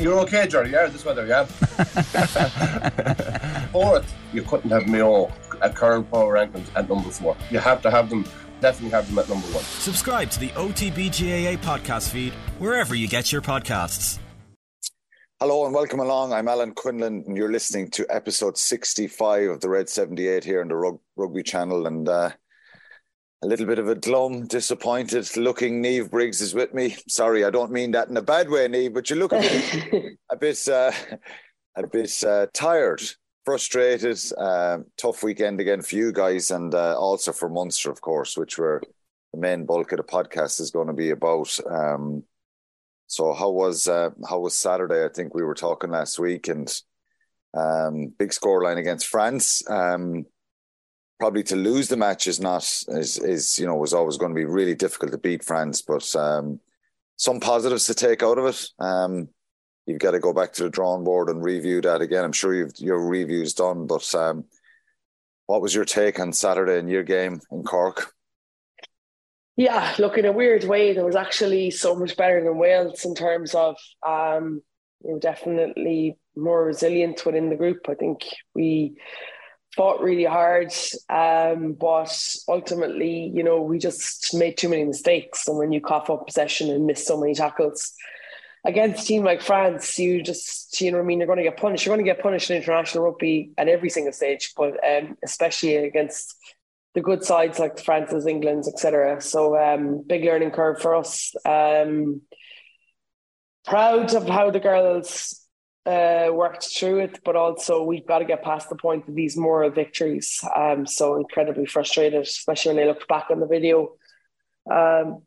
You're okay, Jerry, yeah, this weather, yeah. Fourth, you couldn't have Mayo at current power rankings at number four. You have to have them, definitely have them at number one. Subscribe to the OTBGAA podcast feed wherever you get your podcasts. Hello and welcome along. I'm Alan Quinlan, and you're listening to episode 65 of the Red 78 here on the Rug- Rugby Channel. And uh, a little bit of a glum, disappointed looking Niamh Briggs is with me. Sorry, I don't mean that in a bad way, Niamh, but you look a bit, a bit, uh, a bit uh, tired, frustrated. Uh, tough weekend again for you guys, and uh, also for Munster, of course, which were the main bulk of the podcast is going to be about. Um, so how was uh, how was Saturday? I think we were talking last week, and um, big scoreline against France. Um, probably to lose the match is not is is you know was always going to be really difficult to beat France, but um, some positives to take out of it. Um, you've got to go back to the drawing board and review that again. I'm sure you've your review's done, but um, what was your take on Saturday in your game in Cork? Yeah, look in a weird way, there was actually so much better than Wales in terms of um, we were definitely more resilient within the group. I think we fought really hard, um, but ultimately, you know, we just made too many mistakes. And when you cough up possession and miss so many tackles against a team like France, you just, you know, I mean, you're going to get punished. You're going to get punished in international rugby at every single stage, but um, especially against the good sides like France's, England's, etc. So um, big learning curve for us. Um, proud of how the girls uh, worked through it, but also we've got to get past the point of these moral victories. Um, so incredibly frustrated, especially when I looked back on the video. Um,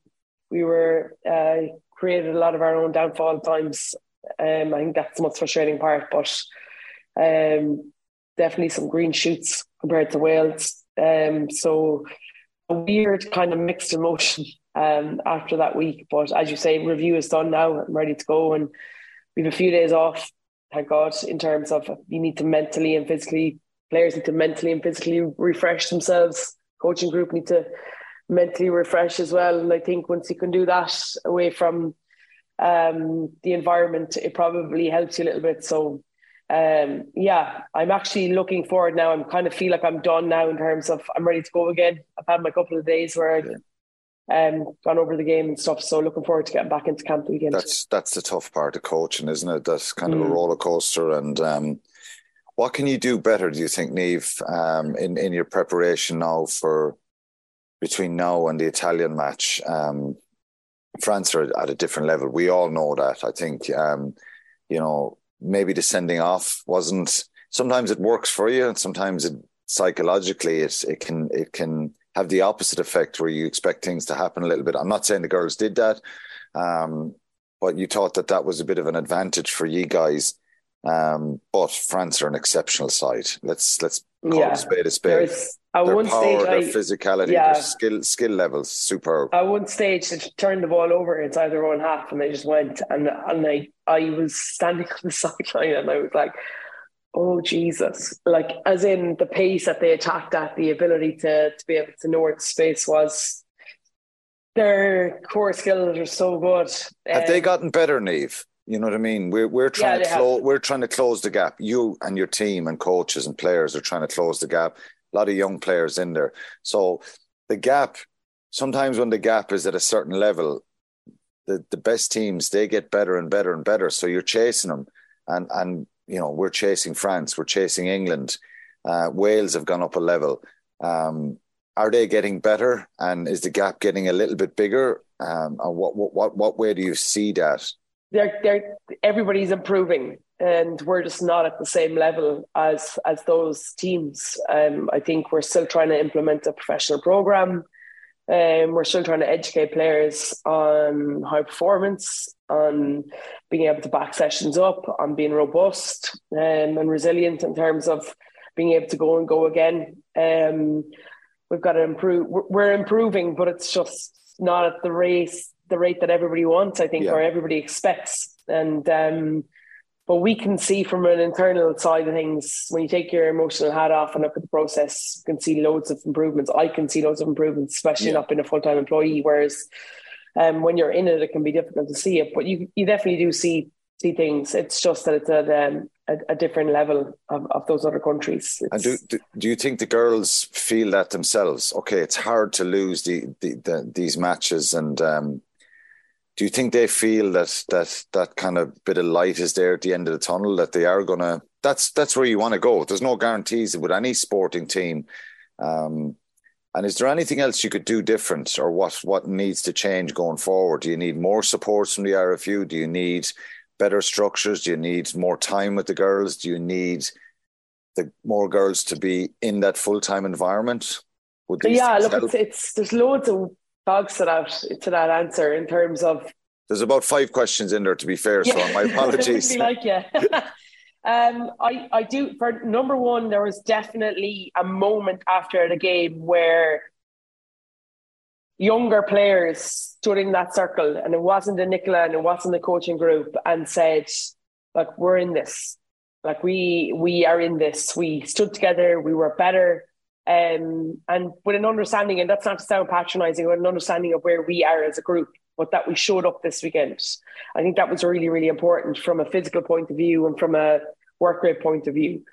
we were uh, created a lot of our own downfall times. Um, I think that's the most frustrating part, but um, definitely some green shoots compared to Wales. Um, so a weird kind of mixed emotion um, after that week. But as you say, review is done now. I'm ready to go, and we have a few days off thank God, in terms of you need to mentally and physically, players need to mentally and physically refresh themselves. Coaching group need to mentally refresh as well. And I think once you can do that away from um, the environment, it probably helps you a little bit. So, um, yeah, I'm actually looking forward now. I'm kind of feel like I'm done now in terms of I'm ready to go again. I've had my couple of days where I um, gone over the game and stuff. So looking forward to getting back into camp again. That's that's the tough part of coaching, isn't it? That's kind of a mm. roller coaster. And um, what can you do better? Do you think, Niamh, um, in in your preparation now for between now and the Italian match? Um, France are at a different level. We all know that. I think um, you know maybe the sending off wasn't. Sometimes it works for you, and sometimes it psychologically it it can it can have the opposite effect where you expect things to happen a little bit. I'm not saying the girls did that, um, but you thought that that was a bit of an advantage for you guys. Um, but France are an exceptional side. Let's let's call yeah. it a spade a spade. At their one power, stage, their I, physicality, yeah. their skill skill levels, superb. At one stage, they turned the ball over inside their own half, and they just went. And and I I was standing on the sideline, and I was like, Oh Jesus! Like as in the pace that they attacked at, the ability to to be able to know where the space was. Their core skills are so good. Have um, they gotten better, Niamh? You know what I mean? We're we're trying yeah, to close we're trying to close the gap. You and your team and coaches and players are trying to close the gap. A lot of young players in there. So the gap, sometimes when the gap is at a certain level, the, the best teams they get better and better and better. So you're chasing them. And and you know, we're chasing France, we're chasing England. Uh, Wales have gone up a level. Um, are they getting better? And is the gap getting a little bit bigger? Um, and what, what, what, what way do you see that? They're, they're, everybody's improving and we're just not at the same level as as those teams. Um, I think we're still trying to implement a professional program. Um, we're still trying to educate players on high performance, on being able to back sessions up, on being robust um, and resilient in terms of being able to go and go again. Um, we've got to improve. We're improving, but it's just not at the rate the rate that everybody wants. I think, yeah. or everybody expects. And um, but we can see from an internal side of things, when you take your emotional hat off and look at the process, you can see loads of improvements. I can see loads of improvements, especially yeah. not being a full time employee. Whereas um, when you're in it, it can be difficult to see it. But you you definitely do see see things. It's just that it's at um, a, a, different level of, of those other countries. It's, and do, do, do you think the girls feel that themselves? Okay, it's hard to lose the, the, the these matches, and um, do you think they feel that that that kind of bit of light is there at the end of the tunnel that they are gonna? That's that's where you want to go. There's no guarantees with any sporting team. Um, and is there anything else you could do different, or what what needs to change going forward? Do you need more support from the RFU? Do you need better structures? Do you need more time with the girls? Do you need the more girls to be in that full time environment? yeah, look, it's, it's, there's loads of bugs to that to that answer in terms of. There's about five questions in there, to be fair. Yeah. So my apologies. like yeah. um, I I do for number one. There was definitely a moment after the game where younger players stood in that circle and it wasn't the Nicola and it wasn't the coaching group and said, like, we're in this. Like we we are in this. We stood together, we were better. Um, and with an understanding, and that's not to sound patronizing, but an understanding of where we are as a group, but that we showed up this weekend. I think that was really, really important from a physical point of view and from a work rate point of view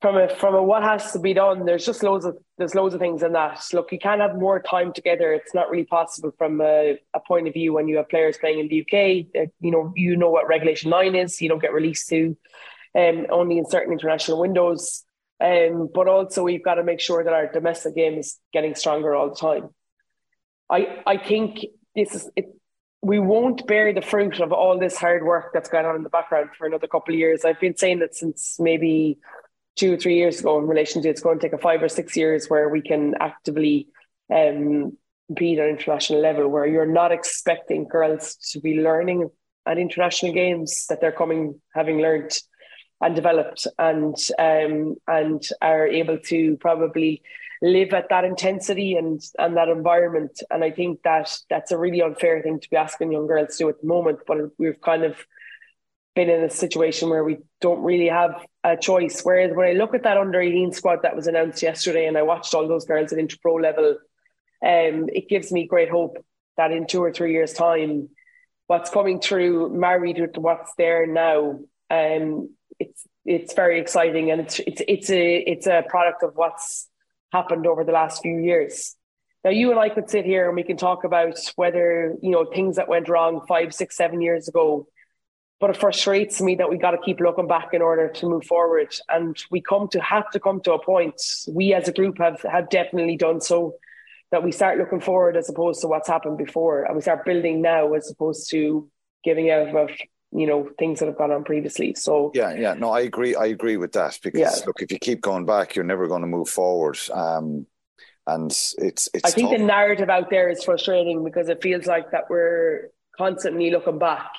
from a from a what has to be done, there's just loads of there's loads of things in that. Look, you can't have more time together. It's not really possible from a, a point of view when you have players playing in the UK. You know, you know what Regulation Nine is. You don't get released to um, only in certain international windows. Um, but also, we've got to make sure that our domestic game is getting stronger all the time. I I think this is it. We won't bear the fruit of all this hard work that's going on in the background for another couple of years. I've been saying that since maybe two or three years ago in relation to it's going to take a five or six years where we can actively um, compete at international level, where you're not expecting girls to be learning at international games that they're coming having learned and developed and um, and are able to probably live at that intensity and and that environment. And I think that that's a really unfair thing to be asking young girls to do at the moment. But we've kind of been in a situation where we don't really have a choice. Whereas when I look at that under 18 squad that was announced yesterday and I watched all those girls at Interpro level, um, it gives me great hope that in two or three years' time, what's coming through married with what's there now, um, it's it's very exciting and it's it's it's a it's a product of what's happened over the last few years. Now you and I could sit here and we can talk about whether you know things that went wrong five, six, seven years ago but it frustrates me that we got to keep looking back in order to move forward. And we come to have to come to a point. We as a group have have definitely done so that we start looking forward as opposed to what's happened before, and we start building now as opposed to giving out of you know things that have gone on previously. So yeah, yeah, no, I agree. I agree with that because yeah. look, if you keep going back, you're never going to move forward. Um, and it's it's. I think tough. the narrative out there is frustrating because it feels like that we're constantly looking back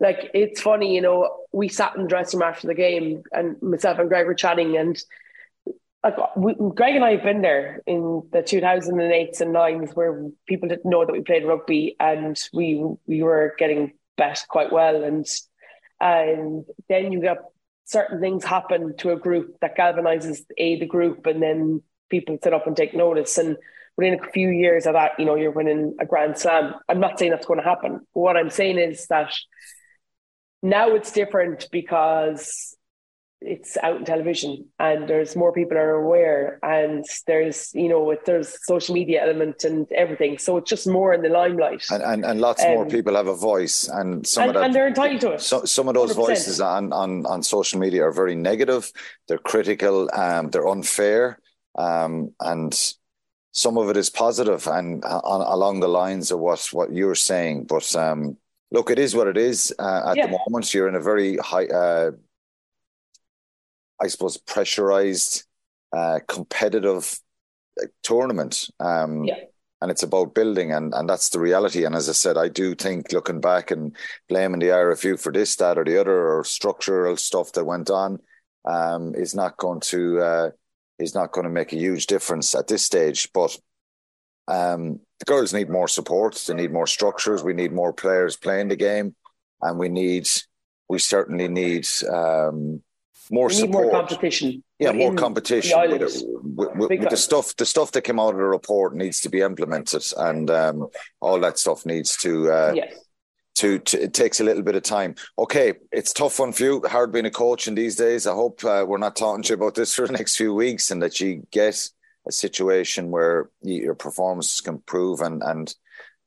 like it's funny, you know, we sat in the dressing room after the game and myself and Greg were chatting and like we, Greg and I have been there in the 2008s and 9s where people didn't know that we played rugby and we we were getting bet quite well. And and then you get certain things happen to a group that galvanizes a the group and then people sit up and take notice. And within a few years of that you know you're winning a grand slam. I'm not saying that's going to happen. What i'm saying is that now it's different because it's out in television and there's more people are aware and there's you know there's social media element and everything so it's just more in the limelight and and, and lots um, more people have a voice and some and, of that, and they're entitled to it so, some of those 100%. voices on, on on social media are very negative they're critical um they're unfair um and some of it is positive and uh, on, along the lines of what what you're saying but um look, it is what it is. Uh, at yeah. the moment, you're in a very high, uh, I suppose, pressurized, uh, competitive uh, tournament. Um, yeah. And it's about building, and, and that's the reality. And as I said, I do think looking back and blaming the RFU for this, that, or the other, or structural stuff that went on, um, is not going to uh, is not going to make a huge difference at this stage. But um, the girls need more support. They need more structures. We need more players playing the game, and we need we certainly need um, more we support. more competition. Yeah, more competition. The with, with, with the stuff, the stuff that came out of the report needs to be implemented, and um, all that stuff needs to uh, yes. to, to, it takes a little bit of time. Okay, it's tough on you. hard being a coach in these days. I hope uh, we're not talking to you about this for the next few weeks and that you get a situation where your performance can prove and and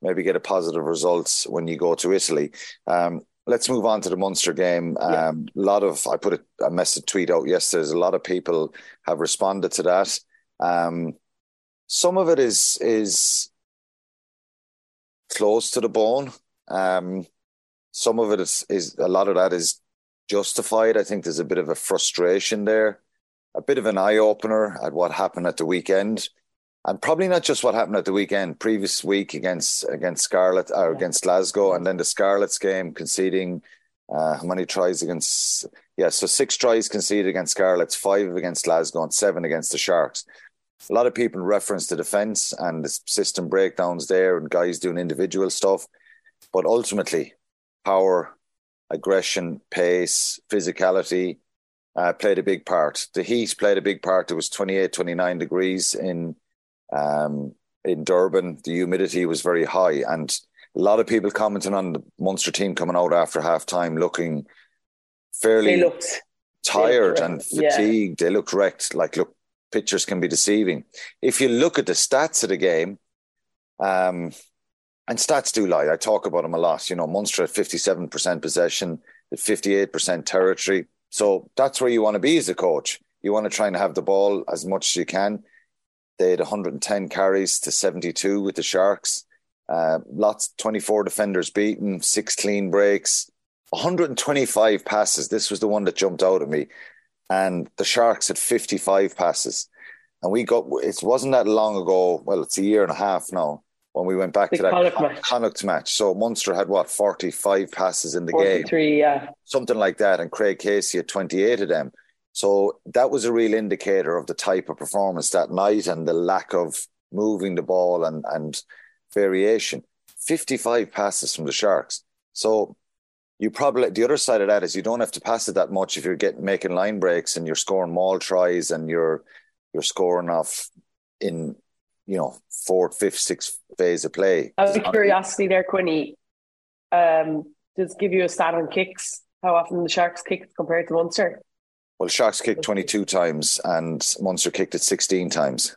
maybe get a positive results when you go to Italy. Um, let's move on to the Munster game. Um, A lot of I put a, a, message tweet out yesterday. A lot of people have responded to that. Um, some of it is is close to the bone. Um, some of it is, is a lot of that is justified. I think there's a bit of a frustration there, a bit of an eye opener at what happened at the weekend, and probably not just what happened at the weekend. Previous week against against Scarlet or against Glasgow, and then the Scarlets game conceding uh, how many tries against? Yeah, so six tries conceded against Scarlets, five against Glasgow, and seven against the Sharks. A lot of people reference the defence and the system breakdowns there, and guys doing individual stuff. But ultimately, power, aggression, pace, physicality uh, played a big part. The heat played a big part. It was 28, 29 degrees in um, in Durban. The humidity was very high, and a lot of people commenting on the Munster team coming out after half time looking fairly looked, tired and fatigued. Yeah. They looked wrecked. Like, look, pictures can be deceiving. If you look at the stats of the game, um, and stats do lie. I talk about them a lot. You know, Munster at 57% possession, at 58% territory. So that's where you want to be as a coach. You want to try and have the ball as much as you can. They had 110 carries to 72 with the Sharks. Uh, lots, 24 defenders beaten, six clean breaks, 125 passes. This was the one that jumped out at me. And the Sharks had 55 passes. And we got, it wasn't that long ago. Well, it's a year and a half now when we went back the to that Connacht match. Connacht match. So Munster had what, 45 passes in the 43, game? yeah. Something like that. And Craig Casey had 28 of them. So that was a real indicator of the type of performance that night and the lack of moving the ball and, and variation. 55 passes from the Sharks. So you probably the other side of that is you don't have to pass it that much if you're getting making line breaks and you're scoring maul tries and you're you're scoring off in you know fourth, fifth, sixth phase of play. Out of curiosity, there, Quinny, um, does give you a stat on kicks? How often the Sharks kicked compared to Munster? Well, Sharks kicked twenty two times and Munster kicked it sixteen times.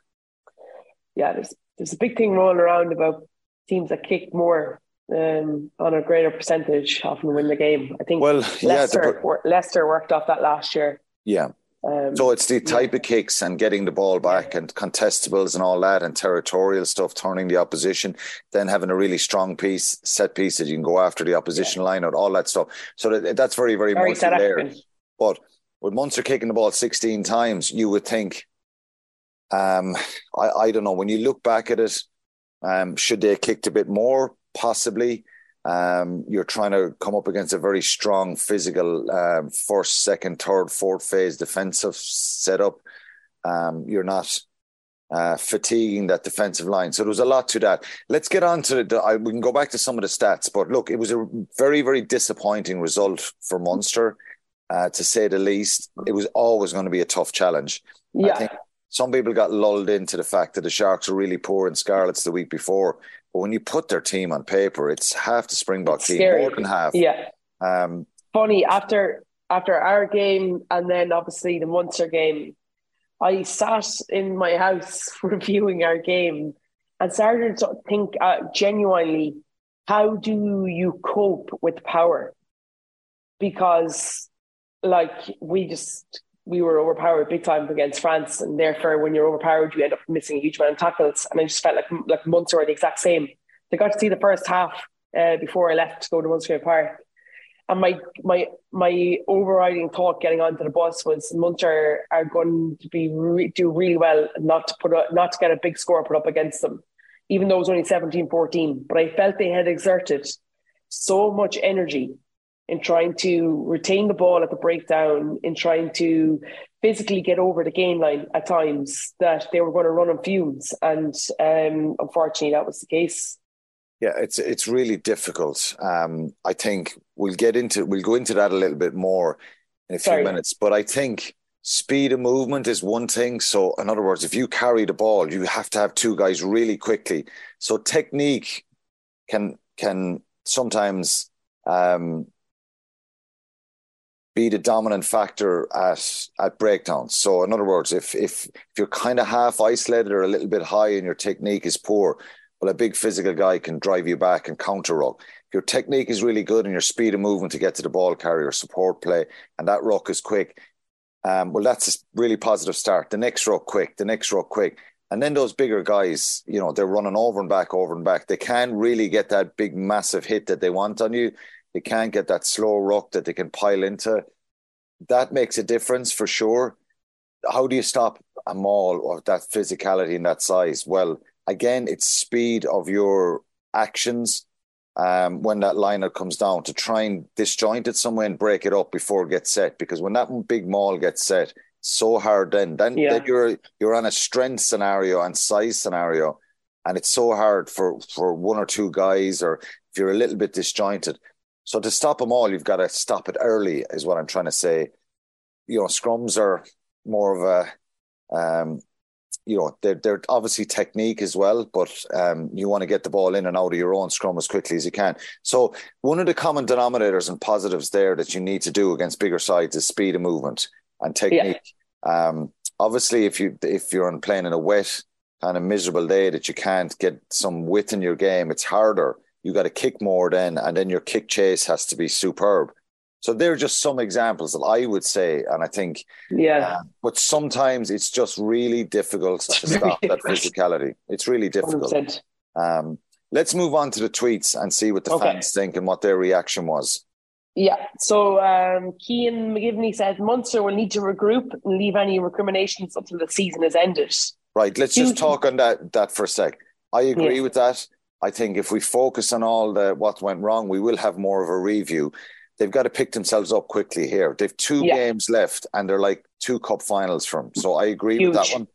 Yeah, there's there's a big thing rolling around about teams that kick more um, on a greater percentage often win the game. I think well, Leicester, yeah, the, Leicester worked off that last year. Yeah, um, so it's the type yeah. of kicks and getting the ball back and contestables and all that and territorial stuff, turning the opposition, then having a really strong piece, set piece that you can go after the opposition yeah. line out, all that stuff. So that, that's very, very, very much there. But with Munster kicking the ball 16 times, you would think, um, I, I don't know, when you look back at it, um, should they have kicked a bit more? Possibly. Um, you're trying to come up against a very strong physical um, first, second, third, fourth phase defensive setup. Um, you're not uh, fatiguing that defensive line. So there was a lot to that. Let's get on to the. I, we can go back to some of the stats, but look, it was a very, very disappointing result for Munster, uh, to say the least. It was always going to be a tough challenge. Yeah. I think some people got lulled into the fact that the Sharks were really poor in Scarlets the week before. But when you put their team on paper, it's half the Springbok team, scary. more than half. Yeah. Um, Funny after after our game and then obviously the Munster game, I sat in my house reviewing our game and started to think uh, genuinely, how do you cope with power? Because like we just we were overpowered big time against France, and therefore, when you're overpowered, you end up missing a huge amount of tackles. And I just felt like like Munster were the exact same. They got to see the first half uh, before I left to go to Musgrave Park, and my my my overriding thought getting onto the bus was Munster are going to be re- do really well not to put a, not to get a big score put up against them, even though it was only 17-14. But I felt they had exerted so much energy in trying to retain the ball at the breakdown, in trying to physically get over the game line at times that they were going to run on fumes. And um, unfortunately, that was the case. Yeah, it's it's really difficult. Um, I think we'll get into we'll go into that a little bit more in a few Sorry. minutes. But I think speed of movement is one thing. So in other words, if you carry the ball, you have to have two guys really quickly. So technique can can sometimes um, be the dominant factor at at breakdowns. So, in other words, if if if you're kind of half isolated or a little bit high and your technique is poor, well, a big physical guy can drive you back and counter ruck. If your technique is really good and your speed of movement to get to the ball carrier, support play, and that ruck is quick, um, well, that's a really positive start. The next ruck quick, the next ruck quick. And then those bigger guys, you know, they're running over and back, over and back. They can't really get that big, massive hit that they want on you. They can't get that slow ruck that they can pile into. That makes a difference for sure. How do you stop a maul of that physicality and that size? Well, again, it's speed of your actions um, when that liner comes down to try and disjoint it somewhere and break it up before it gets set. Because when that big maul gets set, so hard then, then, yeah. then you're you're on a strength scenario and size scenario, and it's so hard for for one or two guys, or if you're a little bit disjointed. So to stop them all, you've got to stop it early, is what I'm trying to say. You know, scrums are more of a um, you know, they're, they're obviously technique as well, but um, you want to get the ball in and out of your own scrum as quickly as you can. So one of the common denominators and positives there that you need to do against bigger sides is speed of movement and technique. Yeah. Um, obviously, if you if you're on playing in a wet kind of miserable day that you can't get some width in your game, it's harder. You got to kick more then, and then your kick chase has to be superb. So they're just some examples that I would say, and I think, yeah. Uh, but sometimes it's just really difficult to stop that physicality. It's really difficult. Um, let's move on to the tweets and see what the okay. fans think and what their reaction was. Yeah. So um, Kean McGivney said Munster will need to regroup and leave any recriminations until the season is ended. Right. Let's just talk on that that for a sec. I agree yeah. with that. I think if we focus on all the what went wrong, we will have more of a review they've got to pick themselves up quickly here. They've two yeah. games left and they're like two cup finals from. So I agree huge. with that one.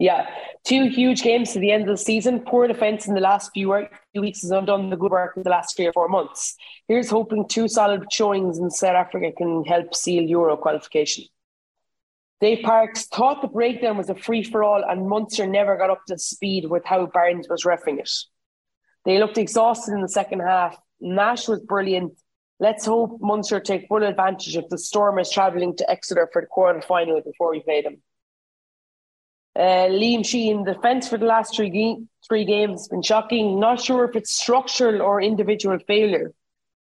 Yeah, two huge games to the end of the season. Poor defence in the last few, few weeks has undone the good work in the last three or four months. Here's hoping two solid showings in South Africa can help seal Euro qualification. Dave Parks thought the breakdown was a free for all, and Munster never got up to speed with how Barnes was refing it. They looked exhausted in the second half. Nash was brilliant, Let's hope Munster take full advantage of the Stormers travelling to Exeter for the quarter final before we play them. Uh, Liam Sheehan, defence for the last three, three games has been shocking. Not sure if it's structural or individual failure.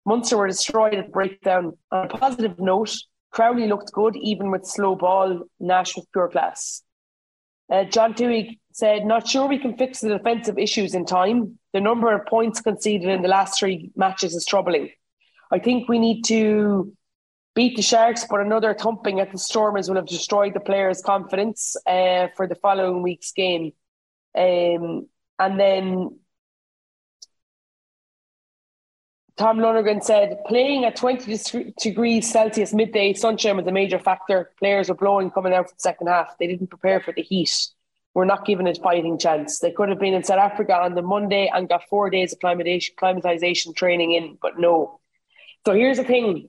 Munster were destroyed at breakdown. On a positive note, Crowley looked good even with slow ball. Nash was pure class. Uh, John Toohey said, Not sure we can fix the defensive issues in time. The number of points conceded in the last three matches is troubling. I think we need to beat the Sharks, but another thumping at the Stormers will have destroyed the players' confidence uh, for the following week's game. Um, and then Tom Lonergan said, playing at 20 degrees Celsius midday sunshine was a major factor. Players were blowing coming out for the second half. They didn't prepare for the heat. We're not given a fighting chance. They could have been in South Africa on the Monday and got four days of climatization training in, but no. So here's the thing.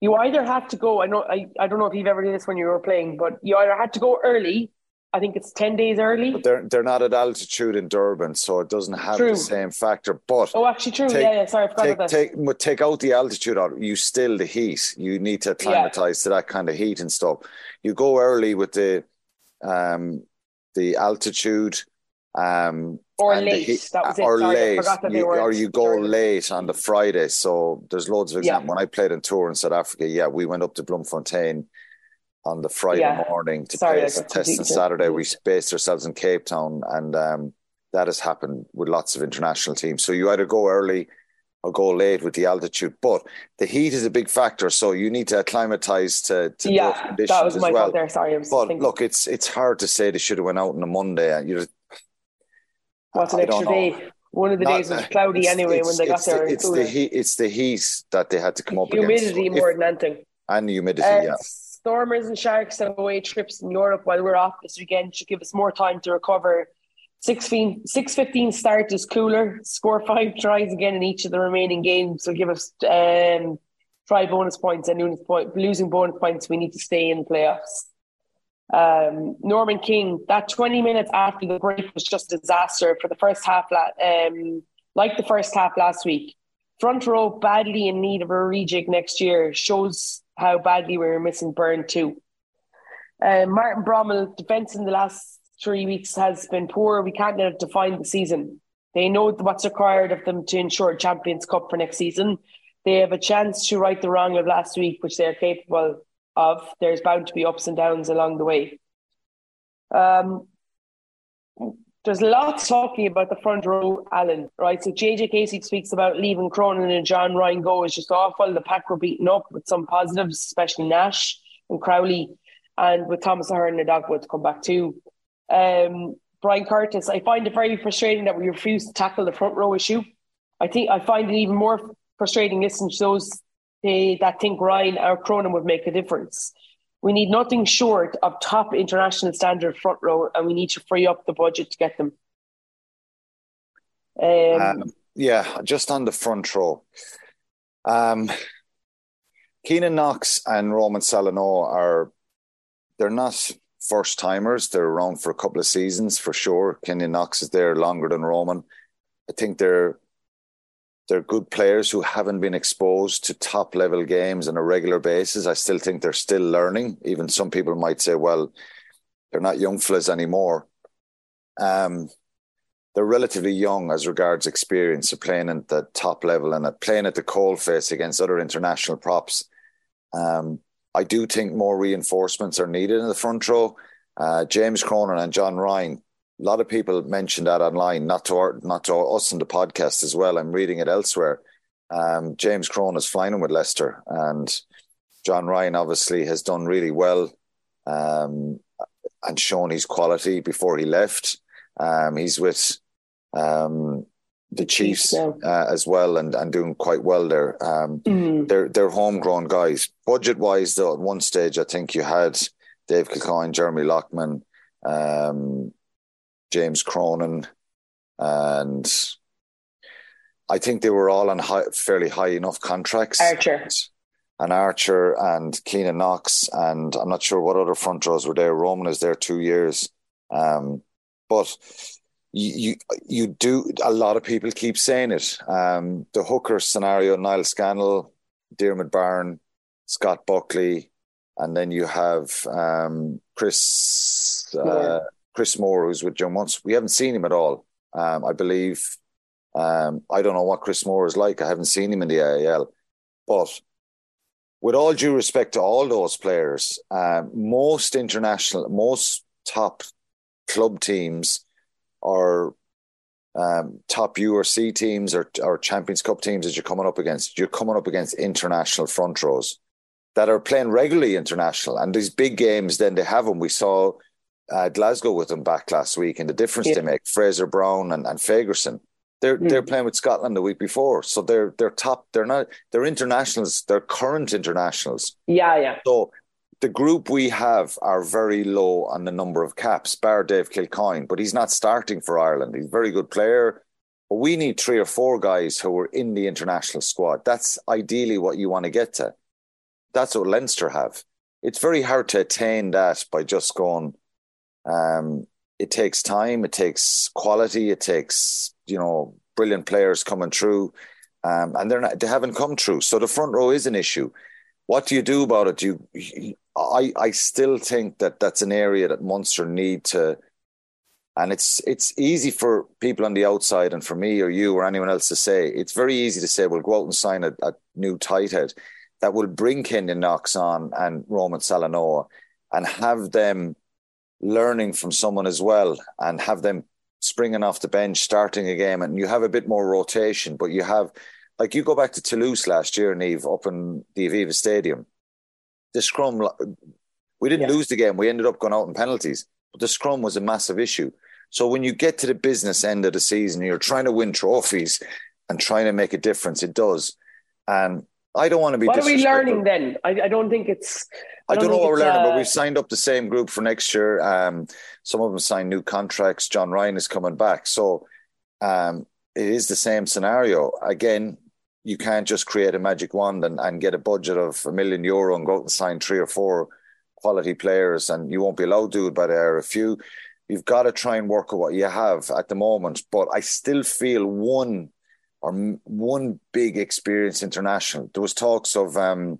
You either have to go, I know I, I don't know if you've ever done this when you were playing, but you either had to go early. I think it's ten days early. But they're they're not at altitude in Durban, so it doesn't have true. the same factor. But oh, actually, true. Take, yeah, yeah. Sorry, I forgot take, about that. Take, take out the altitude out. You still the heat. You need to acclimatize yeah. to that kind of heat and stuff. You go early with the um the altitude um, or late. He, that was it. Or Sorry, late. You, or you go late on the Friday. So there's loads of examples. Yeah. When I played in tour in South Africa, yeah, we went up to Bloemfontein on the Friday yeah. morning to Sorry, play a test on Saturday. We based ourselves in Cape Town, and um, that has happened with lots of international teams. So you either go early or go late with the altitude. But the heat is a big factor, so you need to acclimatize to, to yeah, those conditions that was as my well. There. Sorry, but thinking. look, it's it's hard to say they should have went out on a Monday. You What's an extra day? One of the Not, days was cloudy anyway when they got there. The, it's the heat. It's the heat that they had to come up with. humidity against. more if, than anything. And humidity, uh, yeah. Stormers and Sharks have away trips in Europe while we're off this weekend should give us more time to recover. 615, 615 start is cooler. Score five tries again in each of the remaining games will give us um, try bonus points and losing bonus points. We need to stay in the playoffs um, Norman King, that 20 minutes after the break was just disaster for the first half, um, like the first half last week. front row badly in need of a rejig next year shows how badly we were missing Beirne too. Uh, Martin Bromwell defence in the last three weeks has been poor. We can't let it define the season. They know what's required of them to ensure Champions Cup for next season. They have a chance to right the wrong of last week, which they are capable of. There's bound to be ups and downs along the way. Um, there's lots talking about the front row, Alan, right? So JJ Casey speaks about leaving Cronin and John Ryan go is just awful. The pack were beaten up with some positives, especially Nash and Crowley, and with Thomas Ahern and Edogbo to come back too. Um, Brian Curtis, I find it very frustrating that we refuse to tackle the front row issue. I think I find it even more frustrating listening to those they, that think Ryan or Cronin would make a difference. We need nothing short of top international standard front row, and we need to free up the budget to get them. Um, um, yeah, just on the front row. Um, Keenan Knox and Roman Salanoa are they're not first timers. They're around for a couple of seasons for sure. Keenan Knox is there longer than Roman. I think they're they're good players who haven't been exposed to top level games on a regular basis. I still think they're still learning. Even some people might say, well, they're not young fellas anymore. Um, they're relatively young as regards experience of playing at the top level and at playing at the coal face against other international props. Um, I do think more reinforcements are needed in the front row. Uh, James Cronin and John Ryan a lot of people mentioned that online, not to our, not to us in the podcast as well. I'm reading it elsewhere. Um, James Cronin is flying with Leicester, and John Ryan obviously has done really well um, and shown his quality before he left. Um, he's with um, the Chiefs uh, as well, and, and doing quite well there. Mm. They're they're homegrown guys. Budget wise, though, at one stage I think you had Dave Kilcoyne, Jeremy Loughman, um, James Cronin, and I think they were all on high, fairly high enough contracts. Archer. And Archer and Keenan Knox, and I'm not sure what other front rows were there. Roman is there two years. Um, but you, you, you do, a lot of people keep saying it. Um, the hooker scenario, Niall Scannell, Diarmuid Byrne, Scott Buckley, and then you have um, Chris. Uh, Chris Moore, who's with Joe Munster. We haven't seen him at all. Um, I believe. Um, I don't know what Chris Moore is like. I haven't seen him in the AIL, But with all due respect to all those players, um, most international, most top club teams or um, top URC teams or, or Champions Cup teams that you're coming up against, you're coming up against international front rows that are playing regularly international. And these big games, then they have them. We saw uh, Glasgow with them back last week, and the difference yeah. they make Fraser Brown and, and Fagerson. They're mm. they're playing with Scotland the week before, so they're they're top. They're not they're internationals. They're current internationals. Yeah, yeah. So the group we have are very low on the number of caps, bar Dave Kilcoyne, but he's not starting for Ireland. He's a very good player. But we need three or four guys who are in the international squad. That's ideally what you want to get to. That's what Leinster have. It's very hard to attain that by just going, um, it takes time, it takes quality, it takes you know brilliant players coming through, um, and they're not they haven't come through. So the front row is an issue. What do you do about it? You, I, I still think that that's an area that Munster need to, and it's it's easy for people on the outside and for me or you or anyone else to say. It's very easy to say, we'll go out and sign a, a new tight head that will bring Keenan Knox on and Roman Salanoa and have them learning from someone as well and have them springing off the bench, starting a game, and you have a bit more rotation. But you have, like, you go back to Toulouse last year, Niamh, up in the Aviva Stadium. The scrum, we didn't yeah. lose the game. We ended up going out in penalties, but the scrum was a massive issue. So when you get to the business end of the season, you're trying to win trophies and trying to make a difference. It does, and I don't want to be. What are we learning then? I, I don't think it's. I don't, I don't know what we're learning, uh... but we've signed up the same group for next year. Um, some of them signed new contracts. John Ryan is coming back, so um, it is the same scenario again. You can't just create a magic wand and, and get a budget of a million euro and go out and sign three or four quality players, and you won't be allowed to do it. But there are a few. You've got to try and work with what you have at the moment. But I still feel one or one big experience international. There was talks of um,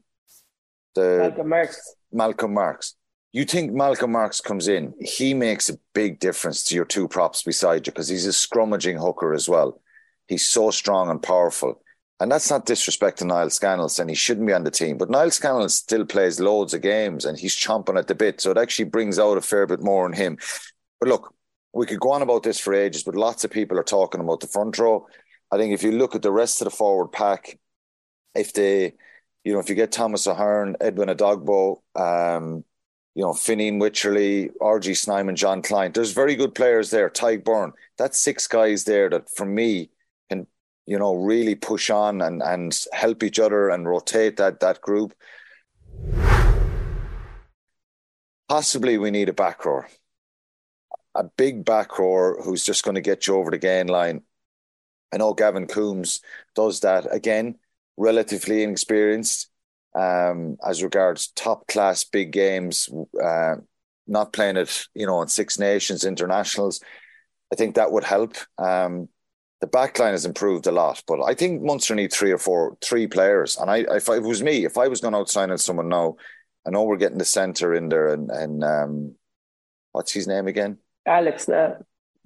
the Malcolm Marx. Malcolm Marx. You think Malcolm Marx comes in, he makes a big difference to your two props beside you because he's a scrummaging hooker as well. He's so strong and powerful. And that's not disrespect to Niall Scannell, and he shouldn't be on the team. But Niall Scannell still plays loads of games and he's chomping at the bit. So it actually brings out a fair bit more in him. But look, we could go on about this for ages, but lots of people are talking about the front row. I think if you look at the rest of the forward pack, if they, you know, if you get Thomas Ahern, Edwin Edogbo, um, you know, Fineen Wycherley, RG Snyman, Jean Kleyn, there's very good players there. Tadhg Beirne, that's six guys there that, for me, you know, really push on and, and help each other and rotate that that group. Possibly we need a back row. A big back row who's just going to get you over the gain line I know Gavin Coombs does that again, relatively inexperienced um, as regards top class big games, uh, not playing it, you know, in Six Nations internationals. I think that would help. Um, the backline has improved a lot, but I think Munster need three or four, three players. And I, if it was me, if I was going out signing someone now, I know we're getting the centre in there, and and um, what's his name again? Alex now.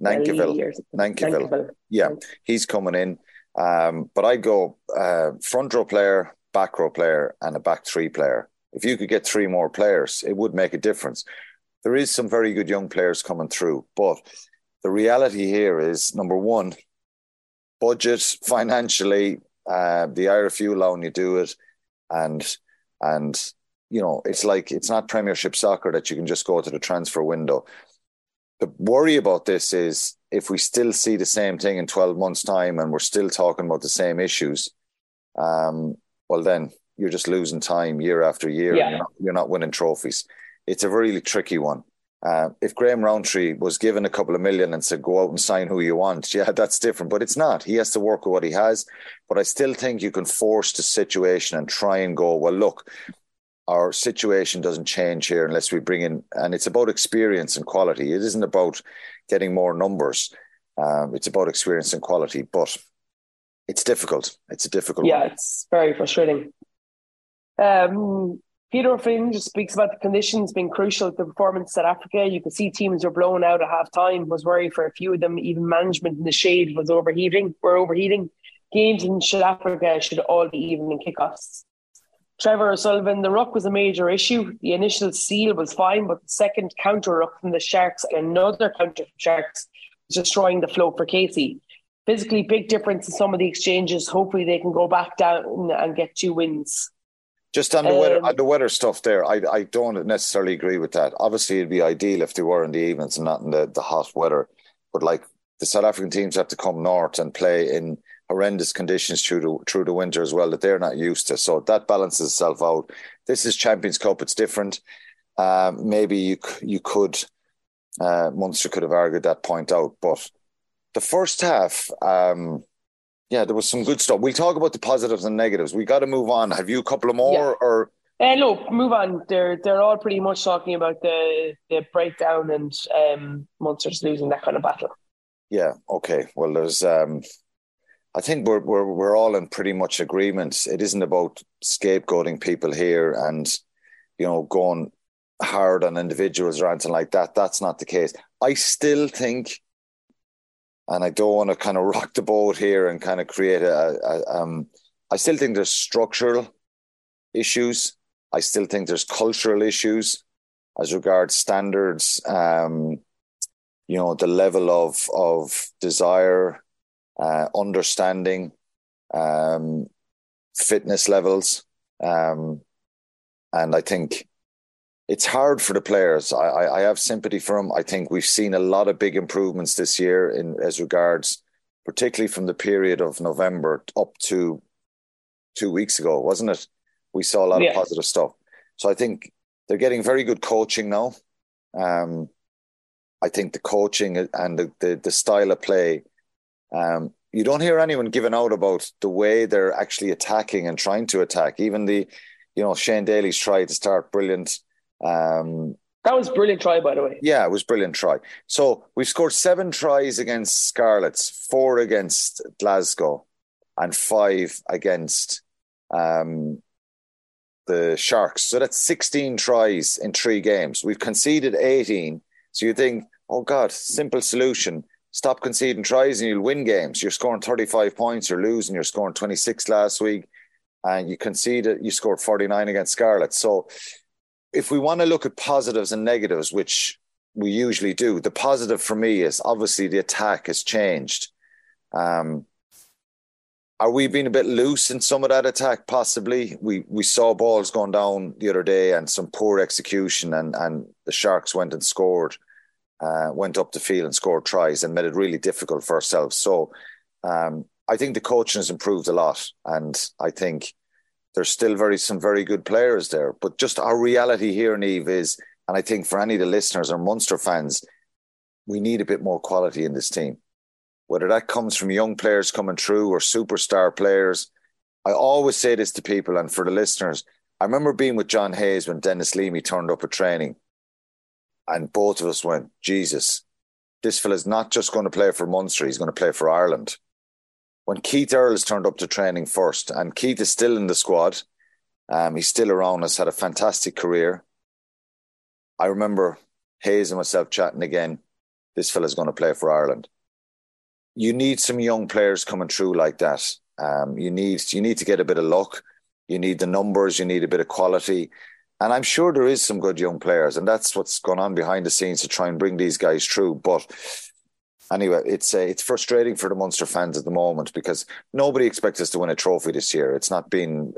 Nankivell. Nankivell. Yeah, he's coming in. Um, but I go uh, front row player, back row player, and a back three player. If you could get three more players, it would make a difference. There is some very good young players coming through, but the reality here is number one, budget financially. Uh, the IRFU allowing you do it, and and you know it's like it's not Premiership soccer that you can just go to the transfer window the worry about this is if we still see the same thing in 12 months' time and we're still talking about the same issues, um, well, then you're just losing time year after year. Yeah. You're, not, you're, not, winning trophies. It's a really tricky one. Uh, if Graham Rowntree was given a couple of million and said, go out and sign who you want, yeah, that's different. But it's not. He has to work with what he has. But I still think you can force the situation and try and go, well, look, our situation doesn't change here unless we bring in, and it's about experience and quality. It isn't about getting more numbers. Um, it's about experience and quality, but it's difficult. It's a difficult. Yeah, one. it's very frustrating. Um, Peter just speaks about the conditions being crucial to the performance South Africa. You could see teams were blown out at half time. Was worried for a few of them. Even management in the shade was overheating. Were overheating. Games in South Africa should all be even in kickoffs. Trevor O'Sullivan, the ruck was a major issue. The initial seal was fine, but the second counter ruck from the Sharks and another counter from Sharks was destroying the flow for Casey. Physically, big difference in some of the exchanges. Hopefully, they can go back down and get two wins. Just on the um, weather, on the weather stuff there, I I don't necessarily agree with that. Obviously, it'd be ideal if they were in the evenings and not in the, the hot weather. But like the South African teams have to come north and play in horrendous conditions through the through the winter as well that they're not used to. So that balances itself out. This is Champions Cup; it's different. Uh, maybe you you could uh, Munster could have argued that point out, but the first half, um, yeah, there was some good stuff. We'll talk about the positives and negatives. We got to move on. Have you a couple of more yeah. or? Uh, no, move on. They're they're all pretty much talking about the the breakdown and um, Munster's losing that kind of battle. Yeah. Okay. Well, there's um, I think we're we're we're all in pretty much agreement. It isn't about scapegoating people here and you know going hard on individuals or anything like that. That's not the case. I still think, and I don't want to kind of rock the boat here and kind of create a, a um. I still think there's structural issues. I still think there's cultural issues as regards standards. Um, you know the level of of desire uh, understanding, um, fitness levels. Um, and I think it's hard for the players. I, I, I, have sympathy for them. I think we've seen a lot of big improvements this year in as regards, particularly from the period of November up to two weeks ago, wasn't it? We saw a lot yeah. of positive stuff. So I think they're getting very good coaching now. Um, I think the coaching and the, the, the style of play um, you don't hear anyone giving out about the way they're actually attacking and trying to attack. Even the, you know, Shane Daly's tried to start brilliant. Um, that was brilliant try, by the way. Yeah, it was brilliant try. So we've scored seven tries against Scarlets, four against Glasgow. and five against um, the Sharks. So that's 16 tries in three games. We've conceded 18. So you think, oh God, simple solution. Stop conceding tries and you'll win games. You're scoring 35 points, you're losing, you're scoring 26 last week, and you conceded, you scored 49 against Scarlet. So if we want to look at positives and negatives, which we usually do, the positive for me is obviously the attack has changed. Um, are we being a bit loose in some of that attack? Possibly. We we saw balls going down the other day and some poor execution, and and the Sharks went and scored, uh, went up the field and scored tries and made it really difficult for ourselves. So, um, I think the coaching has improved a lot, and I think there's still very some very good players there. But just our reality here, Niamh, is, and I think for any of the listeners or Munster fans, we need a bit more quality in this team whether that comes from young players coming through or superstar players. I always say this to people and for the listeners. I remember being with John Hayes when Denis Leamy turned up at training, and both of us went, Jesus, this fella's not just going to play for Munster, he's going to play for Ireland. When Keith Earls turned up to training first, and Keith is still in the squad, um, he's still around has had a fantastic career. I remember Hayes and myself chatting again. This fella's going to play for Ireland you need some young players coming through like that. Um, you need you need to get a bit of luck. You need the numbers. You need a bit of quality, and I'm sure there is some good young players, and that's what's going on behind the scenes to try and bring these guys through. But anyway, it's uh, it's frustrating for the Munster fans at the moment because nobody expects us to win a trophy this year. It's not been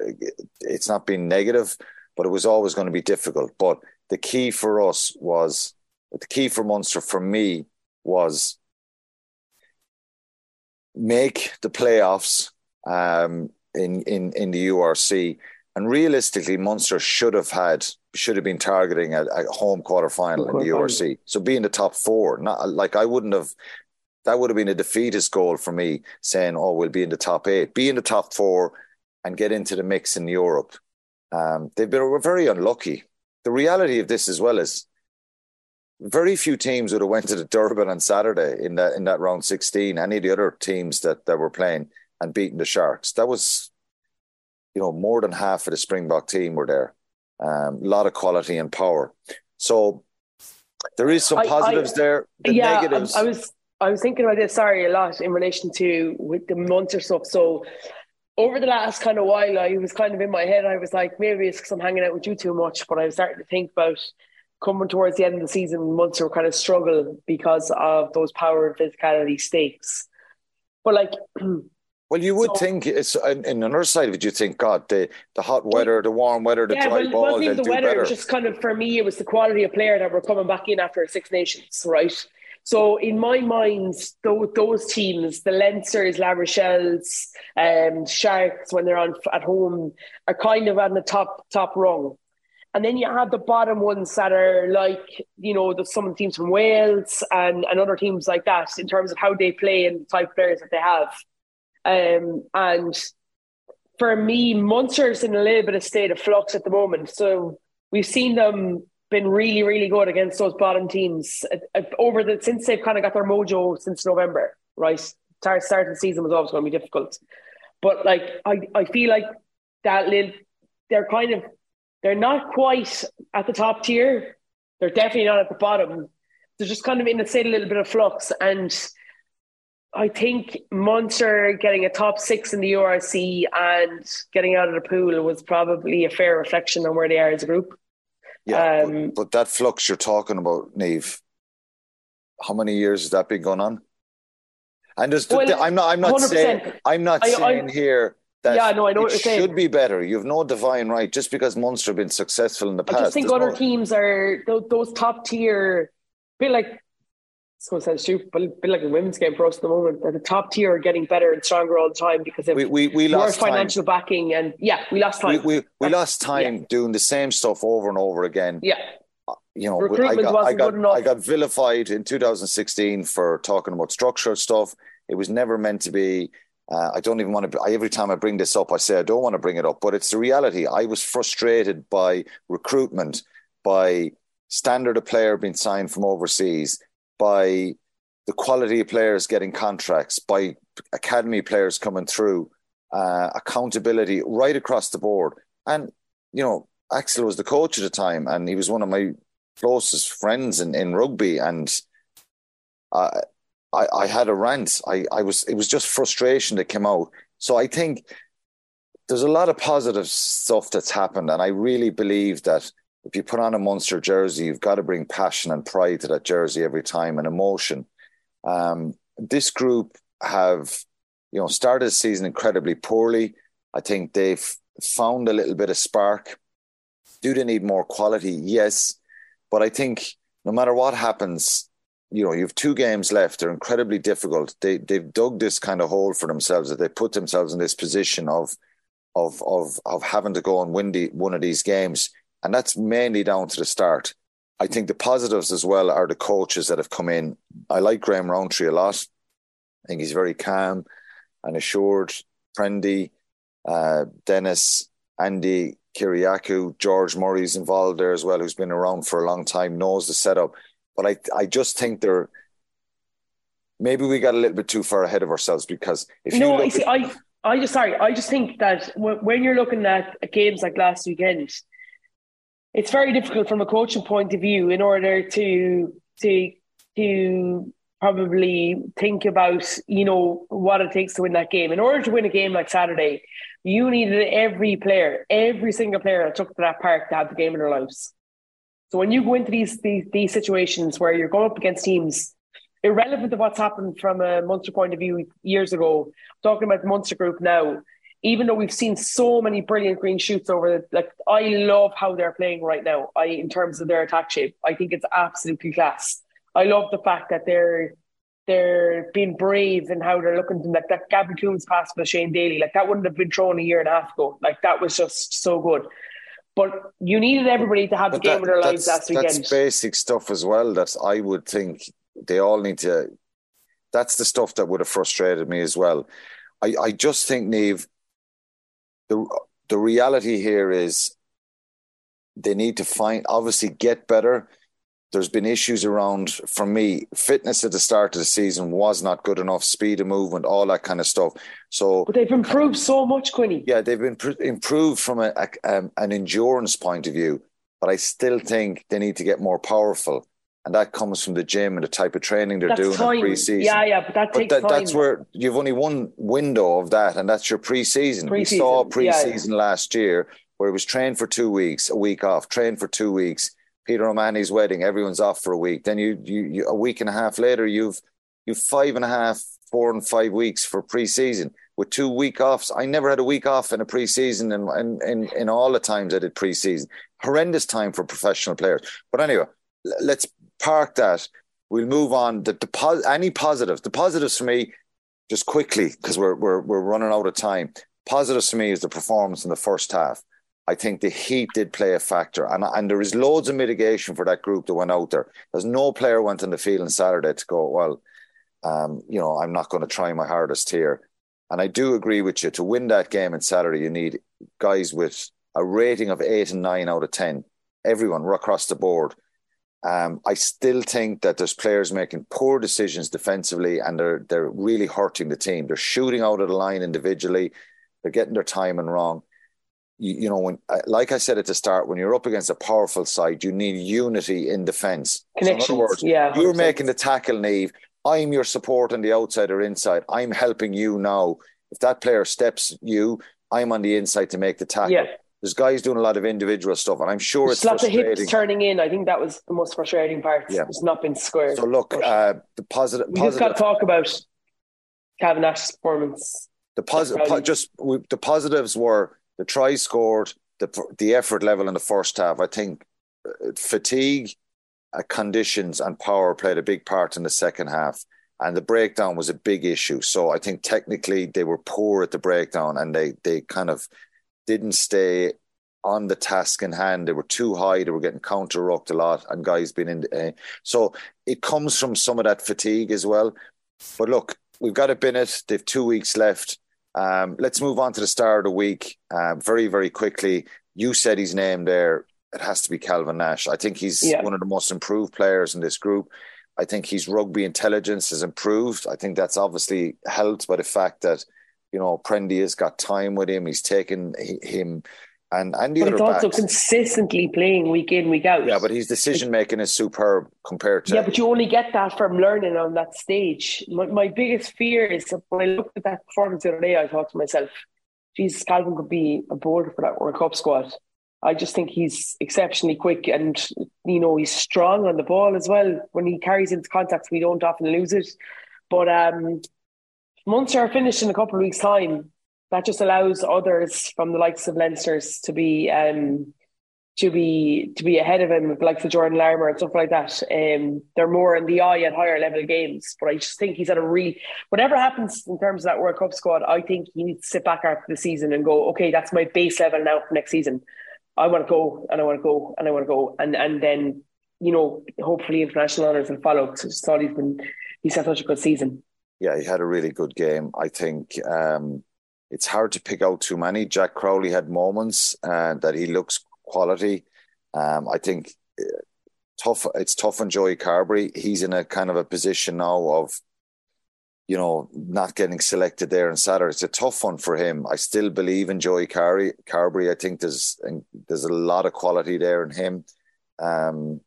it's not been negative, but it was always going to be difficult. But the key for us was the key for Munster for me was make the playoffs um, in, in, in the URC. And realistically, Munster should have had should have been targeting a, a home quarter final in the URC. So being the top four. Not like I wouldn't have. That would have been a defeatist goal for me, saying, "Oh, we'll be in the top eight, be in the top four, and get into the mix in Europe." Um, they've been very unlucky. The reality of this as well is very few teams would have went to the Durban on Saturday in that in that round sixteen. Any of the other teams that, that were playing and beating the Sharks, that was, you know, more than half of the Springbok team were there. A um, lot of quality and power. So there is some positives I, I, there. The yeah, negatives. I, I, was I was thinking about this. Sorry, a lot in relation to with the Munster stuff. So over the last kind of while, I was kind of in my head. I was like, maybe it's because I'm hanging out with you too much. But I was starting to think about coming towards the end of the season, Munster kind of struggle because of those power and physicality stakes. But like, well, you would so, think it's in, in another side of it. You think, God, the the hot weather, the warm weather, the yeah, dry well, ball, they'll the do weather. Better. Just kind of for me, it was the quality of player that were coming back in after Six Nations, right? So in my mind, those, those teams, the Leinsters, La Rochelle's, um, Sharks, when they're on at home, are kind of on the top top rung. And then you have the bottom ones that are like, you know, the some teams from Wales and, and other teams like that in terms of how they play and the type of players that they have. Um, and for me, Munster's in a little bit of state of flux at the moment. So we've seen them been really, really good against those bottom teams over the since they've kind of got their mojo since November, right? Start, start of the season was always going to be difficult. But like I, I feel like that little they're kind of they're not quite at the top tier. They're definitely not at the bottom. They're just kind of in a state a little bit of flux. And I think Munster getting a top six in the URC and getting out of the pool was probably a fair reflection on where they are as a group. Yeah, um, but, but, that flux you're talking about, Niamh, how many years has that been going on? And just well, I'm not I'm not 100%. saying I'm not I, saying I, here that yeah, no, I know it should saying. be better. You've no divine right just because Munster have been successful in the past. I just think other no... teams are those top tier, bit like so sounds stupid, but a bit like a women's game for us at the moment. That the top tier are getting better and stronger all the time because of we, we, we more financial time. backing and yeah, we lost time. We we, we lost time yeah. doing the same stuff over and over again. Yeah. Uh, you know, Recruitment I got, wasn't I got, good enough. I got vilified in 2016 for talking about structural stuff. It was never meant to be uh, I don't even want to. I, every time I bring this up, I say I don't want to bring it up, but it's the reality. I was frustrated by recruitment, by standard of player being signed from overseas, by the quality of players getting contracts, by academy players coming through uh, accountability right across the board. And, you know, Axel was the coach at the time and he was one of my closest friends in, in rugby. And I, I, I had a rant. I, I was, it was just frustration that came out. So I think there's a lot of positive stuff that's happened. And I really believe that if you put on a Munster jersey, you've got to bring passion and pride to that jersey every time and emotion. Um, this group have, you know, started the season incredibly poorly. I think they've found a little bit of spark. Do they need more quality? Yes. But I think no matter what happens, you know, you have two games left. They're incredibly difficult. They they've dug this kind of hole for themselves that they put themselves in this position of of of of having to go and win the, one of these games. And that's mainly down to the start. I think the positives as well are the coaches that have come in. I like Graham Rowntree a lot. I think he's very calm and assured. Prendy, uh, Denis, Andy Kyriacou, George Murray's involved there as well, who's been around for a long time, knows the setup. But I, I just think they're maybe we got a little bit too far ahead of ourselves because if you no, see, at, I, I just sorry, I just think that when you're looking at games like last weekend, it's very difficult from a coaching point of view in order to to to probably think about you know what it takes to win that game. In order to win a game like Saturday, you needed every player, every single player that took to that park to have the game in their lives. So when you go into these these, these situations where you're going up against teams irrelevant of what's happened from a Munster point of view years ago, talking about the Munster group now, even though we've seen so many brilliant green shoots over the, like I love how they're playing right now. I in terms of their attack shape, I think it's absolutely class. I love the fact that they're they're being brave and how they're looking to like that Gavin Coombes pass with Shane Daly, like that wouldn't have been thrown a year and a half ago. Like that was just so good. But you needed everybody to have but the game of their lives last weekend. That's basic stuff as well. That I would think they all need to. That's the stuff that would have frustrated me as well. I, I just think, Niamh, the the reality here is they need to find obviously get better. There's been issues around for me. Fitness at the start of the season was not good enough. Speed of movement, all that kind of stuff. So, but they've improved so much, Quinny. Yeah, they've been pr- improved from a, a, um, an endurance point of view. But I still think they need to get more powerful and that comes from the gym and the type of training they're that's doing time. in pre-season. Yeah, yeah, but that takes but that. That's where you've only one window of that, and that's your preseason. pre-season. We saw pre-season yeah, yeah. last year where it was trained for two weeks, a week off, trained for two weeks. Peter O'Mahony's wedding, everyone's off for a week. Then you, you, you a week and a half later, you've you've five and a half, four and five weeks for pre-season with two week offs. I never had a week off in a pre-season, and in, in, in, in all the times I did pre-season. Horrendous time for professional players. But anyway, let's park that. We'll move on. The, the any positives? The positives for me, just quickly because we're we're we're running out of time. Positives for me is the performance in the first half. I think the heat did play a factor, and and there is loads of mitigation for that group that went out there. There's no player went on the field on Saturday to go well. Um, you know, I'm not going to try my hardest here. And I do agree with you. To win that game on Saturday, you need guys with a rating of eight and nine out of ten. Everyone across the board um, I still think that there's players making poor decisions defensively, and they're they're really hurting the team. They're shooting out of the line individually. They're getting their timing wrong. You, you know, when uh, like I said at the start, when you're up against a powerful side, you need unity in defence. Connections, so in words, yeah. You're making the tackle, Niamh. I'm your support on the outside or inside. I'm helping you now. If that player steps you, I'm on the inside to make the tackle. Yeah there's guys doing a lot of individual stuff, and I'm sure it's lots of hips turning in. I think that was the most frustrating part. Yeah. It's not been squared. So look, uh, the positive. We just got to talk about Calvin Nash's performance. The positive, po- just we, the positives were the try scored, the the effort level in the first half. I think uh, fatigue, uh, conditions, and power played a big part in the second half. And the breakdown was a big issue. So I think technically they were poor at the breakdown, and they they kind of didn't stay on the task in hand. They were too high. They were getting counter rocked a lot, and guys been in. Uh, so it comes from some of that fatigue as well. But look, we've got a Bennett. They've two weeks left. Um, let's move on to the start of the week uh, very, very quickly. You said his name there. It has to be Calvin Nash. I think he's yeah. one of the most improved players in this group. I think his rugby intelligence has improved. I think that's obviously helped by the fact that you know, Prendy has got time with him. He's taken him and and the but other also backs. consistently playing week in week out. Yeah, but his decision making is superb compared to. Yeah, but you only get that from learning on that stage. My, my biggest fear is that when I looked at that performance the other day, I thought to myself, Jesus, Calvin could be a board for that World Cup squad. I just think he's exceptionally quick and you know he's strong on the ball as well. When he carries into contact, we don't often lose it. But um, Munster are finished in a couple of weeks' time that just allows others from the likes of Leinster's to be um, to be to be ahead of him, like the Jordan Larmour and stuff like that. Um, they're more in the eye at higher level games. But I just think he's at a really whatever happens in terms of that World Cup squad, I think he needs to sit back after the season and go, okay, that's my base level now for next season. I want to go and I want to go and I want to go and and then you know hopefully international honours will follow. Because I just thought he's been he's had such a good season. Yeah, he had a really good game. I think. Um it's hard to pick out too many. Jack Crowley had moments uh, that he looks quality. Um, I think uh, tough. It's tough on Joey Carbery. He's in a kind of a position now of, you know, not getting selected there on Saturday. It's a tough one for him. I still believe in Joey Carbery. Carbery. I think there's there's a lot of quality there in him. Um,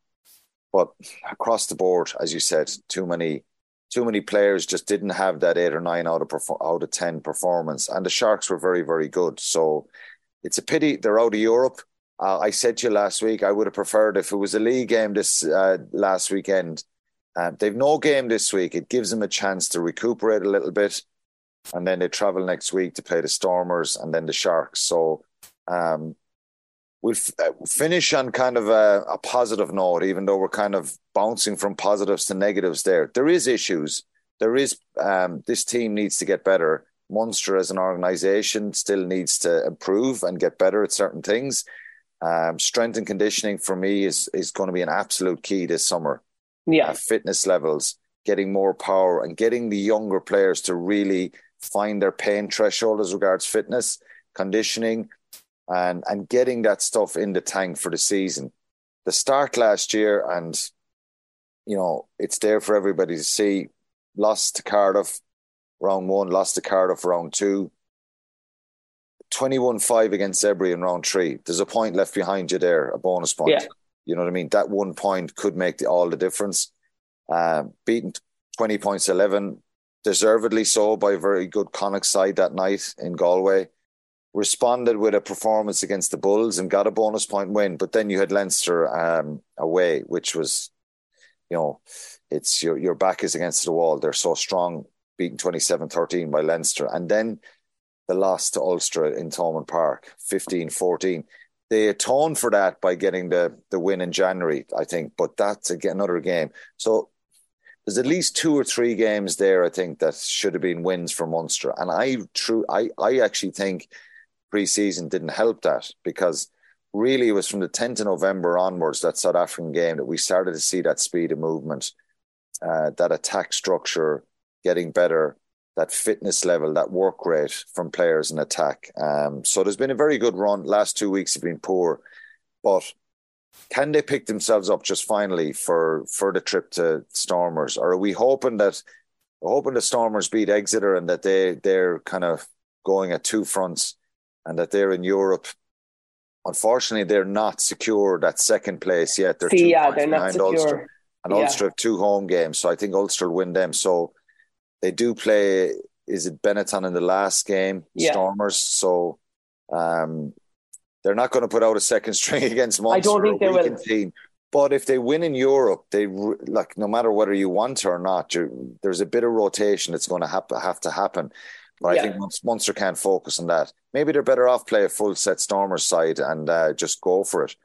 but across the board, as you said, too many too many players just didn't have that eight or nine out of out of ten performance, and the Sharks were very very good. So it's a pity they're out of Europe. Uh, I said to you last week I would have preferred if it was a league game this uh, last weekend. Uh, they've no game this week. It gives them a chance to recuperate a little bit, and then they travel next week to play the Stormers and then the Sharks. So um, we'll f- uh, finish on kind of a, a, positive note, even though we're kind of bouncing from positives to negatives there. There is issues. There is, um, this team needs to get better. Munster as an organization still needs to improve and get better at certain things. Um, strength and conditioning for me is, is going to be an absolute key this summer. Yeah. Uh, fitness levels, getting more power and getting the younger players to really find their pain threshold as regards fitness, conditioning, and and getting that stuff in the tank for the season. The start last year, and you know, it's there for everybody to see. Lost to Cardiff round one, lost to Cardiff round two. 21 5 against Zebre in round three. There's a point left behind you there, a bonus point. Yeah. You know what I mean? That one point could make the, all the difference. Uh, beaten 20 points 11, deservedly so by a very good Connacht side that night in Galway responded with a performance against the Bulls and got a bonus point win. But then you had Leinster um, away, which was, you know, it's your your back is against the wall. They're so strong, beaten 27-13 by Leinster. And then the loss to Ulster in Thomond Park, 15-14. They atoned for that by getting the the win in January, I think. But that's again another game. So there's at least two or three games there, I think, that should have been wins for Munster. And I true I I actually think pre-season didn't help that because really it was from the 10th of November onwards, that South African game, that we started to see that speed of movement, uh, that attack structure getting better, that fitness level, that work rate from players in attack. Um, so there's been a very good run. Last two weeks have been poor, but can they pick themselves up just finally for for the trip to Stormers, or are we hoping that hoping the Stormers beat Exeter and that they they're kind of going at two fronts? And that they're in Europe. Unfortunately, they're not secure that second place yet. They're See, two yeah, points they're behind. Ulster, and Yeah. Ulster have two home games, so I think Ulster will win them. So they do play. Is it Benetton in the last game? Yeah. Stormers. So um, they're not going to put out a second string against Munster. I don't think they will. Team. But if they win in Europe, they like no matter whether you want or not, there's a bit of rotation that's going to have, have to happen. But I think Mun- Munster can't focus on that. Maybe they're better off play a full set Stormers side and uh, just go for it.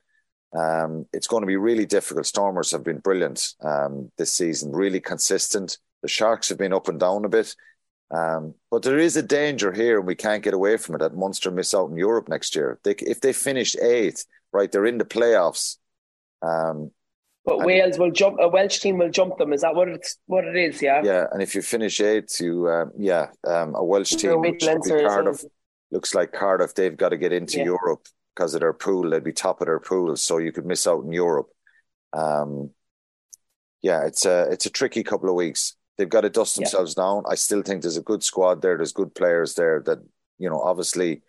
Um, it's going to be really difficult. Stormers have been brilliant um, this season, really consistent. The Sharks have been up and down a bit. Um, but there is a danger here, and we can't get away from it, that Munster miss out in Europe next year. They, if they finish eighth, right, they're in the playoffs. Um, But And- Wales will jump. A Welsh team will jump them. Is that what it's what it is? Yeah. yeah, and if you finish eighth, you um, yeah, um, a Welsh team which would be as Cardiff well. looks like Cardiff. They've got to get into Yeah. Europe because of their pool. They'd be top of their pool, so you could miss out in Europe. Um, yeah, it's a it's a tricky couple of weeks. they've got to dust themselves yeah. down. I still think there's a good squad there. There's good players there that you know. Obviously,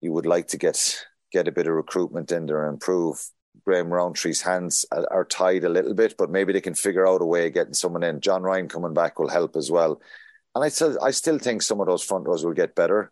you would like to get get a bit of recruitment in there and improve. Graham Rowntree's hands are tied a little bit, but maybe they can figure out a way of getting someone in. John Ryan coming back will help as well. And I still, I still think some of those front rows will get better.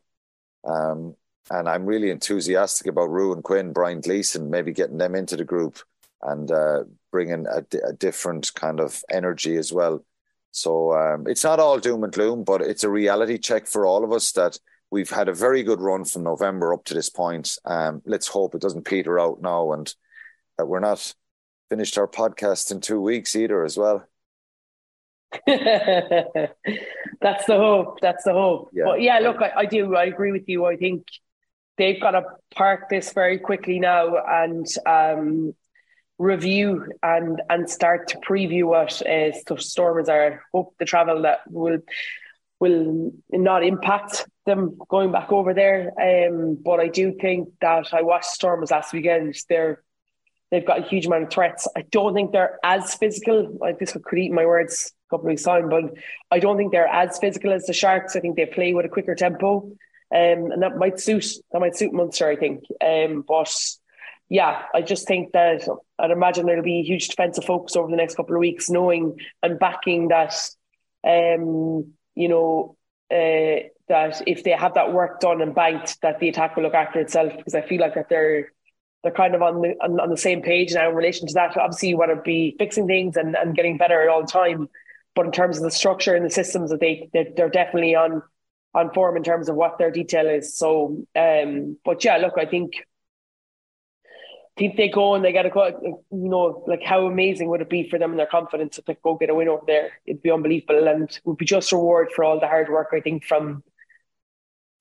Um, and I'm really enthusiastic about Ruadhán Quinn, Brian Gleeson, maybe getting them into the group and uh, bringing a, a, different kind of energy as well. So um, it's not all doom and gloom, but it's a reality check for all of us that we've had a very good run from November up to this point. Um, let's hope it doesn't peter out now and that we're not finished our podcast in two weeks either as well. That's the hope. That's the hope. Yeah. But yeah, look, I, I do. I agree with you. I think they've got to park this very quickly now and um, review and and start to preview what uh, Stormers are. Hope the travel that will will not impact them going back over there. Um, but I do think that I watched Stormers last weekend. They're they've got a huge amount of threats. I don't think they're as physical. Like this could eat my words a couple of weeks time, but I don't think they're as physical as the Sharks. I think they play with a quicker tempo. Um, and that might suit that might suit Munster, I think. Um, but yeah, I just think that I'd imagine there'll be a huge defensive focus over the next couple of weeks, knowing and backing that, um, you know, uh, that if they have that work done and banked, that the attack will look after itself. Because I feel like that they're they're kind of on the on, on the same page now in relation to that. Obviously, you want to be fixing things and, and getting better at all the time, but in terms of the structure and the systems that they they're, they're definitely on on form in terms of what their detail is. So, um, but yeah, look, I think think they go and they get a you know, like how amazing would it be for them and their confidence if they go get a win over there? It'd be unbelievable and would be just reward for all the hard work I think from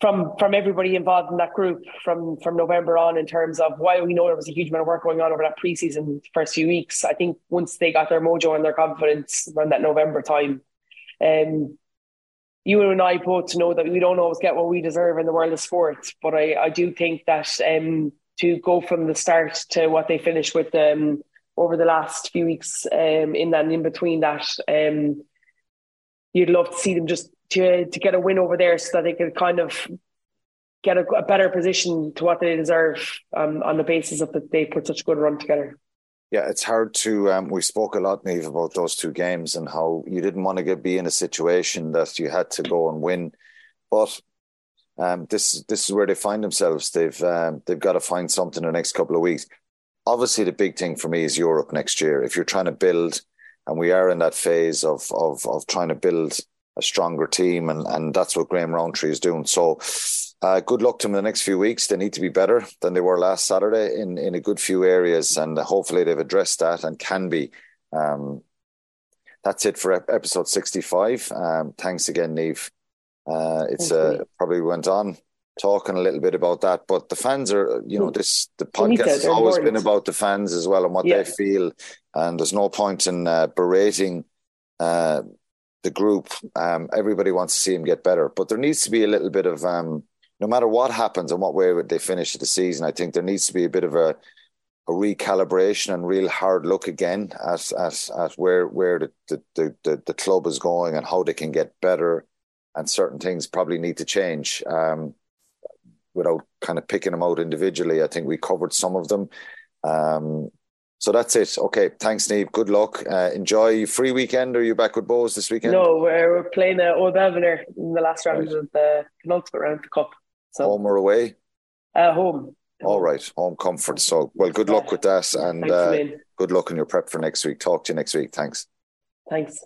from from everybody involved in that group from from November on in terms of while we know there was a huge amount of work going on over that preseason first few weeks, I think once they got their mojo and their confidence around that November time, um, you and I both know that we don't always get what we deserve in the world of sports, but I, I do think that um, to go from the start to what they finished with um, over the last few weeks um, in that in between that, um, you'd love to see them just to to get a win over there so that they could kind of get a, a better position to what they deserve um, on the basis of that they put such a good run together. Yeah, it's hard to. Um, we spoke a lot, Niamh, about those two games and how you didn't want to get be in a situation that you had to go and win, but um, this this is where they find themselves. They've um, they've got to find something in the next couple of weeks. Obviously, the big thing for me is Europe next year. If you're trying to build, and we are in that phase of of of trying to build a stronger team, and and that's what Graham Rowntree is doing. So. Uh, good luck to them in the next few weeks. They need to be better than they were last Saturday in, in a good few areas, and hopefully they've addressed that and can be. Um, that's it for episode 65. Um, thanks again, Niamh. Uh, it's uh, probably went on talking a little bit about that, but the fans are, you know, hmm. this the podcast has always been about the fans as well and what yeah. they feel, and there's no point in uh, berating uh, the group. Um, everybody wants to see him get better, but there needs to be a little bit of, um, no matter what happens and what way they finish the season, I think there needs to be a bit of a a recalibration and real hard look again at at, at where where the, the, the, the club is going and how they can get better and certain things probably need to change. Um, without kind of picking them out individually, I think we covered some of them. Um, so that's it. Okay, thanks, Niamh. Good luck. Uh, enjoy free weekend. Are you back with Bohs this weekend? No, we're, we're playing uh, Old Belvedere in the last round right. of the penultimate round of the cup. So home or away? Uh, home. All right, home comfort. So, well, good luck with that, and uh, good luck in your prep for next week. Talk to you next week. Thanks. Thanks.